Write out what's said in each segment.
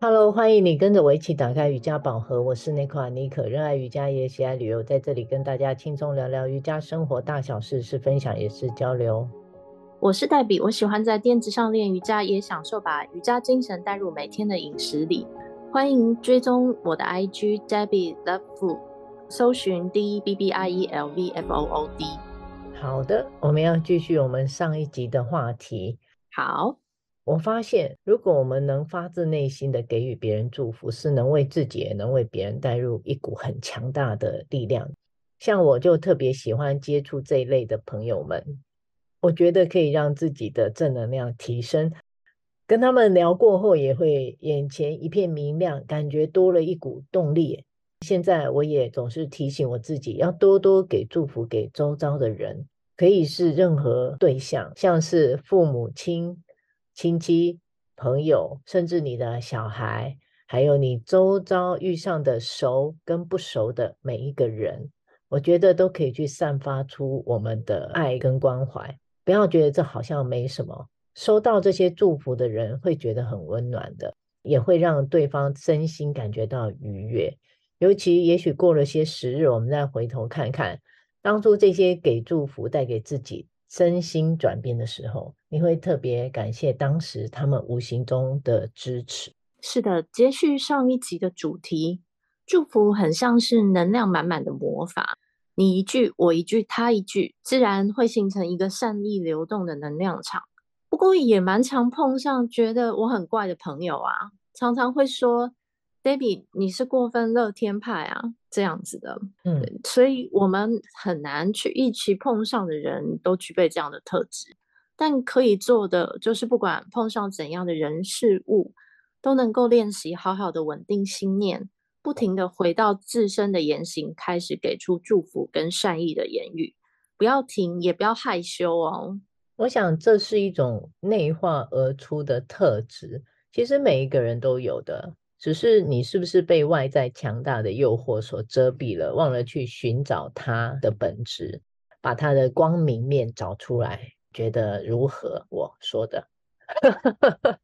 Hello，欢迎你跟着我一起打开瑜伽宝盒。我是内克阿妮可，热爱瑜伽也喜爱旅游，在这里跟大家轻松聊聊瑜伽生活大小事，是分享也是交流。我是黛比，我喜欢在垫子上练瑜伽，也享受把瑜伽精神带入每天的饮食里。欢迎追踪我的 IG Debbie Love Food，搜寻 D B B I E L V F O O D。好的，我们要继续我们上一集的话题。好。我发现，如果我们能发自内心的给予别人祝福，是能为自己也能为别人带入一股很强大的力量。像我就特别喜欢接触这一类的朋友们，我觉得可以让自己的正能量提升。跟他们聊过后，也会眼前一片明亮，感觉多了一股动力。现在我也总是提醒我自己，要多多给祝福给周遭的人，可以是任何对象，像是父母亲。亲戚、朋友，甚至你的小孩，还有你周遭遇上的熟跟不熟的每一个人，我觉得都可以去散发出我们的爱跟关怀。不要觉得这好像没什么，收到这些祝福的人会觉得很温暖的，也会让对方身心感觉到愉悦。尤其也许过了些时日，我们再回头看看当初这些给祝福带给自己。身心转变的时候，你会特别感谢当时他们无形中的支持。是的，接续上一集的主题，祝福很像是能量满满的魔法，你一句我一句他一句，自然会形成一个善意流动的能量场。不过也蛮常碰上觉得我很怪的朋友啊，常常会说。Debbie，你是过分乐天派啊，这样子的，嗯，所以我们很难去一起碰上的人都具备这样的特质，但可以做的就是，不管碰上怎样的人事物，都能够练习好好的稳定心念，不停的回到自身的言行，开始给出祝福跟善意的言语，不要停，也不要害羞哦。我想这是一种内化而出的特质，其实每一个人都有的。只是你是不是被外在强大的诱惑所遮蔽了，忘了去寻找它的本质，把它的光明面找出来，觉得如何？我说的，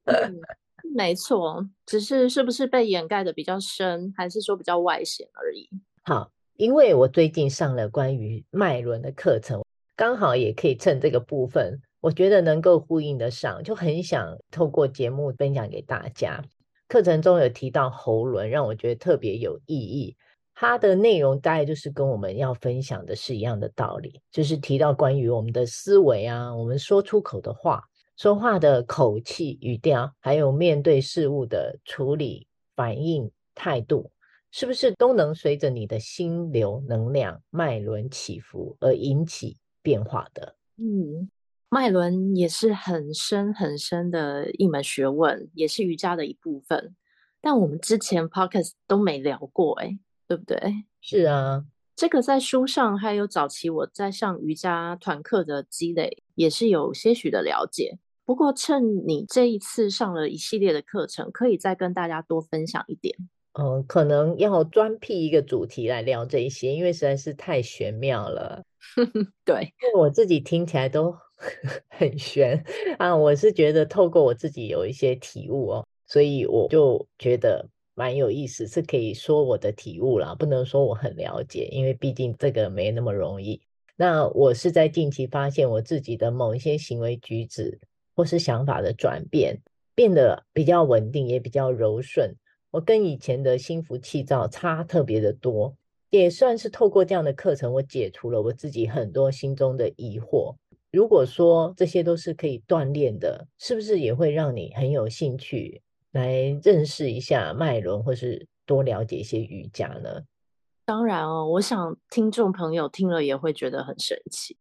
嗯，没错，只是是不是被掩盖的比较深，还是说比较外显而已？好，因为我最近上了关于脉轮的课程，刚好也可以趁这个部分，我觉得能够呼应得上，就很想透过节目分享给大家。课程中有提到喉轮，让我觉得特别有意义。它的内容大概就是跟我们要分享的是一样的道理，就是提到关于我们的思维啊，我们说出口的话，说话的口气、语调，还有面对事物的处理、反应态度，是不是都能随着你的心流能量脉轮起伏而引起变化的？嗯。脉轮也是很深很深的一门学问，也是瑜伽的一部分。但我们之前 podcast 都没聊过，哎，对不对？是啊，这个在书上还有早期我在上瑜伽团课的积累，也是有些许的了解。不过趁你这一次上了一系列的课程，可以再跟大家多分享一点。嗯，可能要专辟一个主题来聊这一些，因为实在是太玄妙了。对，因为我自己听起来都。很玄啊！我是觉得透过我自己有一些体悟哦，所以我就觉得蛮有意思，是可以说我的体悟啦，不能说我很了解，因为毕竟这个没那么容易。那我是在近期发现我自己的某一些行为举止或是想法的转变，变得比较稳定，也比较柔顺。我跟以前的心浮气躁差特别的多，也算是透过这样的课程，我解除了我自己很多心中的疑惑。如果说这些都是可以锻炼的，是不是也会让你很有兴趣来认识一下脉轮，或是多了解一些瑜伽呢？当然哦，我想听众朋友听了也会觉得很神奇。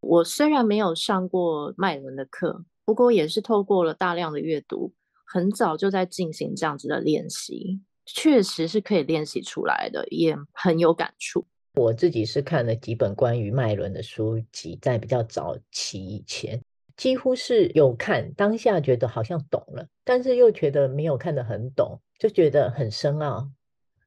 我虽然没有上过脉轮的课，不过也是透过了大量的阅读，很早就在进行这样子的练习，确实是可以练习出来的，也很有感触。我自己是看了几本关于脉轮的书籍，在比较早期以前，几乎是有看，当下觉得好像懂了，但是又觉得没有看得很懂，就觉得很深奥。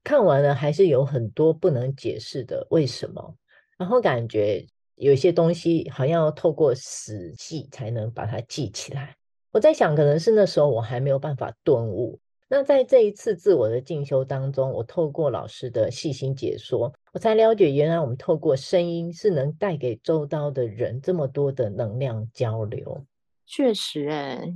看完了还是有很多不能解释的为什么，然后感觉有些东西好像要透过死记才能把它记起来。我在想，可能是那时候我还没有办法顿悟，那在这一次自我的进修当中，我透过老师的细心解说，我才了解，原来我们透过声音是能带给周遭的人这么多的能量交流。确实，哎，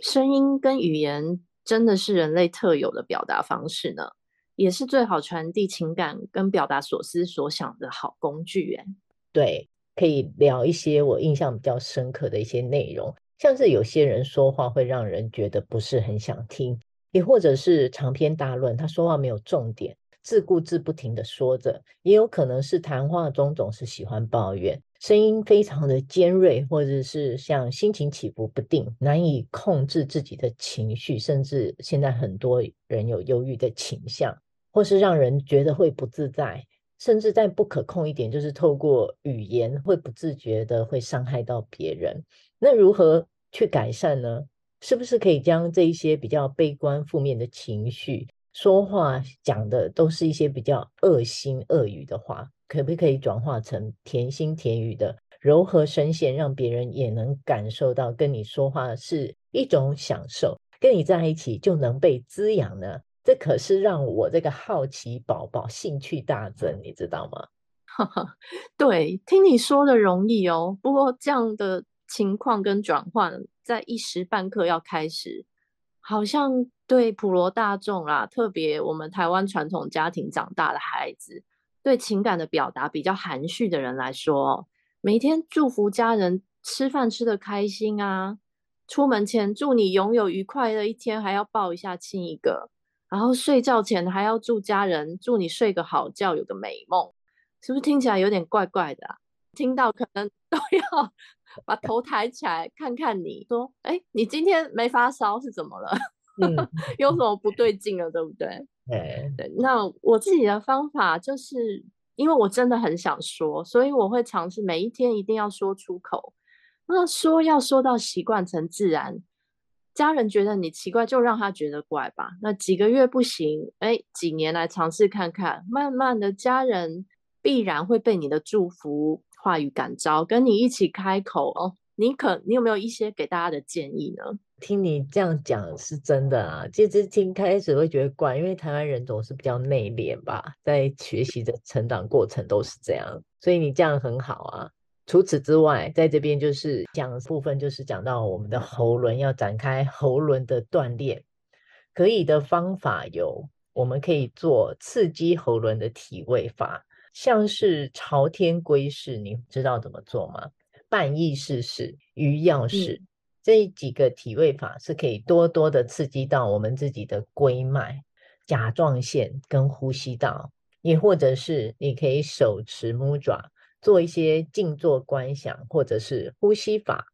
声音跟语言真的是人类特有的表达方式呢，也是最好传递情感跟表达所思所想的好工具。哎，对，可以聊一些我印象比较深刻的一些内容，像是有些人说话会让人觉得不是很想听。也或者是长篇大论，他说话没有重点，自顾自不停地说着；也有可能是谈话中总是喜欢抱怨，声音非常的尖锐，或者是像心情起伏不定，难以控制自己的情绪，甚至现在很多人有忧郁的倾向，或是让人觉得会不自在，甚至再不可控一点，就是透过语言会不自觉的会伤害到别人。那如何去改善呢？是不是可以将这一些比较悲观负面的情绪，说话讲的都是一些比较恶心恶语的话，可不可以转化成甜心甜语的柔和声线，让别人也能感受到跟你说话是一种享受，跟你在一起就能被滋养呢？这可是让我这个好奇宝宝兴趣大增，你知道吗？哈哈，对，听你说的容易哦，不过这样的情况跟转换。在一时半刻要开始，好像对普罗大众啦，特别我们台湾传统家庭长大的孩子，对情感的表达比较含蓄的人来说，每天祝福家人吃饭吃得开心啊，出门前祝你拥有愉快的一天，还要抱一下亲一个，然后睡觉前还要祝家人祝你睡个好觉，有个美梦，是不是听起来有点怪怪的啊？听到可能都要。把头抬起来看看你，说：“哎，你今天没发烧是怎么了？嗯、有什么不对劲了，对不对？”对对。那我自己的方法就是，因为我真的很想说，所以我会尝试每一天一定要说出口。那说要说到习惯成自然，家人觉得你奇怪，就让他觉得怪吧。那几个月不行，哎，几年来尝试看看，慢慢的，家人必然会被你的祝福。话语感召，跟你一起开口哦。你可，你有没有一些给大家的建议呢？听你这样讲是真的啊。其实听开始会觉得怪，因为台湾人总是比较内敛吧，在学习的成长过程都是这样。所以你这样很好啊。除此之外，在这边就是讲部分，就是讲到我们的喉轮要展开喉轮的锻炼，可以的方法有，我们可以做刺激喉轮的体位法。像是朝天龟式，你知道怎么做吗？半意识式、鱼跃式、嗯、这几个体位法是可以多多的刺激到我们自己的龟脉、甲状腺跟呼吸道，也或者是你可以手持 mudra 做一些静坐观想，或者是呼吸法，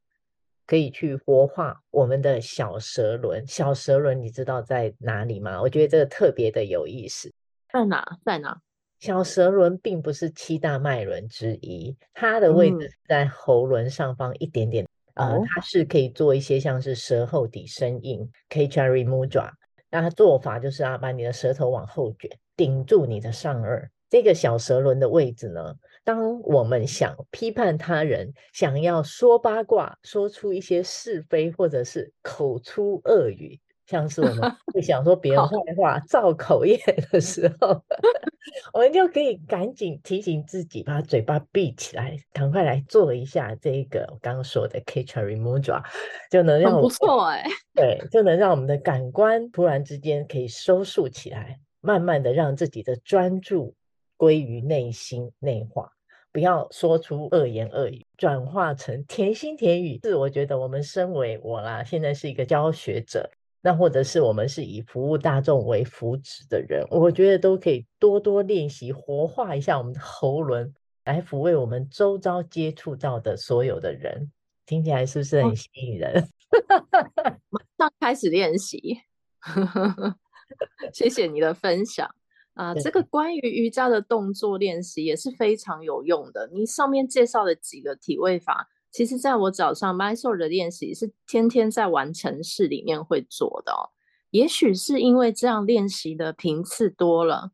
可以去活化我们的小舌轮。小舌轮你知道在哪里吗？我觉得这个特别的有意思。在哪？在哪？小舌轮并不是七大脉轮之一，它的位置在喉轮上方一点点。嗯、呃，它是可以做一些像是舌后底生硬 Khechari Mudra。那它做法就是啊，把你的舌头往后卷，顶住你的上颚。这个小舌轮的位置呢，当我们想批判他人，想要说八卦，说出一些是非，或者是口出恶语。像是我们 会想说别人坏话、造口业的时候，我们就可以赶紧提醒自己，把嘴巴闭起来，赶快来做一下这个我刚刚说的 Khechari Mudra，就能让我们不错哎，对，就能让我们的感官突然之间可以收束起来，慢慢的让自己的专注归于内心内化，不要说出恶言恶语，转化成甜心甜语。是我觉得我们身为我啦，现在是一个教学者。那或者是我们是以服务大众为福祉的人，我觉得都可以多多练习活化一下我们的喉轮，来抚慰我们周遭接触到的所有的人。听起来是不是很吸引人？马上开始练习。谢谢你的分享啊！这个关于瑜伽的动作练习也是非常有用的。你上面介绍的几个体位法。其实，在我早上 My Soul 的练习是天天在完成式里面会做的哦。也许是因为这样练习的频次多了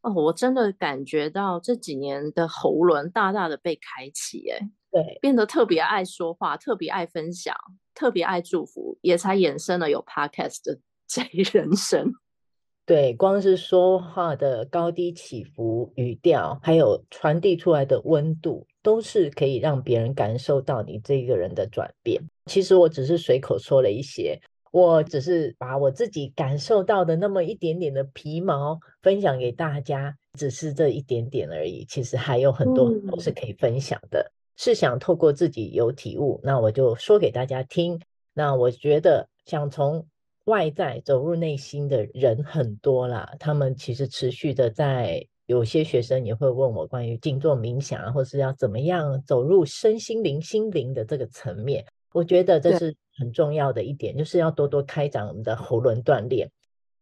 哦，我真的感觉到这几年的喉轮大大的被开启，哎，对，变得特别爱说话，特别爱分享，特别爱祝福，也才衍生了有 Podcast 的 贼人生。对，光是说话的高低起伏、语调，还有传递出来的温度，都是可以让别人感受到你这个人的转变。其实我只是随口说了一些，我只是把我自己感受到的那么一点点的皮毛分享给大家，只是这一点点而已。其实还有很多都是可以分享的。嗯、是想透过自己有体悟，那我就说给大家听。那我觉得想从。外在走入内心的人很多啦，他们其实持续的在，有些学生也会问我关于静坐冥想啊，或是要怎么样走入身心灵、心灵的这个层面。我觉得这是很重要的一点，就是要多多开展我们的喉轮锻炼。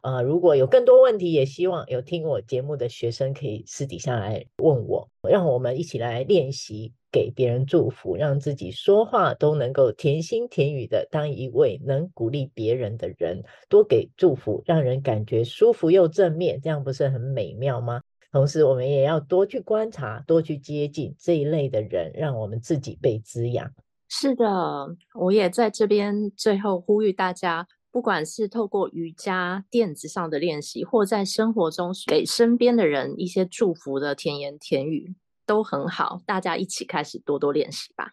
啊、呃，如果有更多问题，也希望有听我节目的学生可以私底下来问我，让我们一起来练习给别人祝福，让自己说话都能够甜心甜语的，当一位能鼓励别人的人，多给祝福，让人感觉舒服又正面，这样不是很美妙吗？同时，我们也要多去观察，多去接近这一类的人，让我们自己被滋养。是的，我也在这边最后呼吁大家。不管是透过瑜伽垫子上的练习，或在生活中给身边的人一些祝福的甜言甜语，都很好。大家一起开始多多练习吧。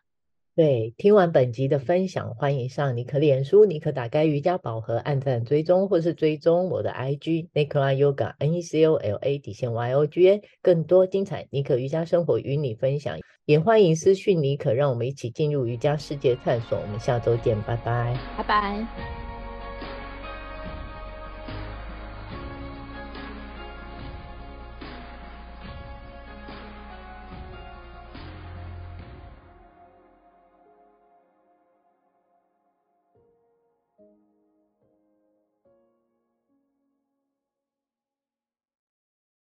对，听完本集的分享，欢迎上尼可脸书，尼可打开瑜伽宝盒，按赞追踪，或是追踪我的 IG Nicola Yoga N E C O L A 底线 Y O G A，更多精彩尼可瑜伽生活与你分享。也欢迎私讯尼可，让我们一起进入瑜伽世界探索。我们下周见，拜拜，拜拜。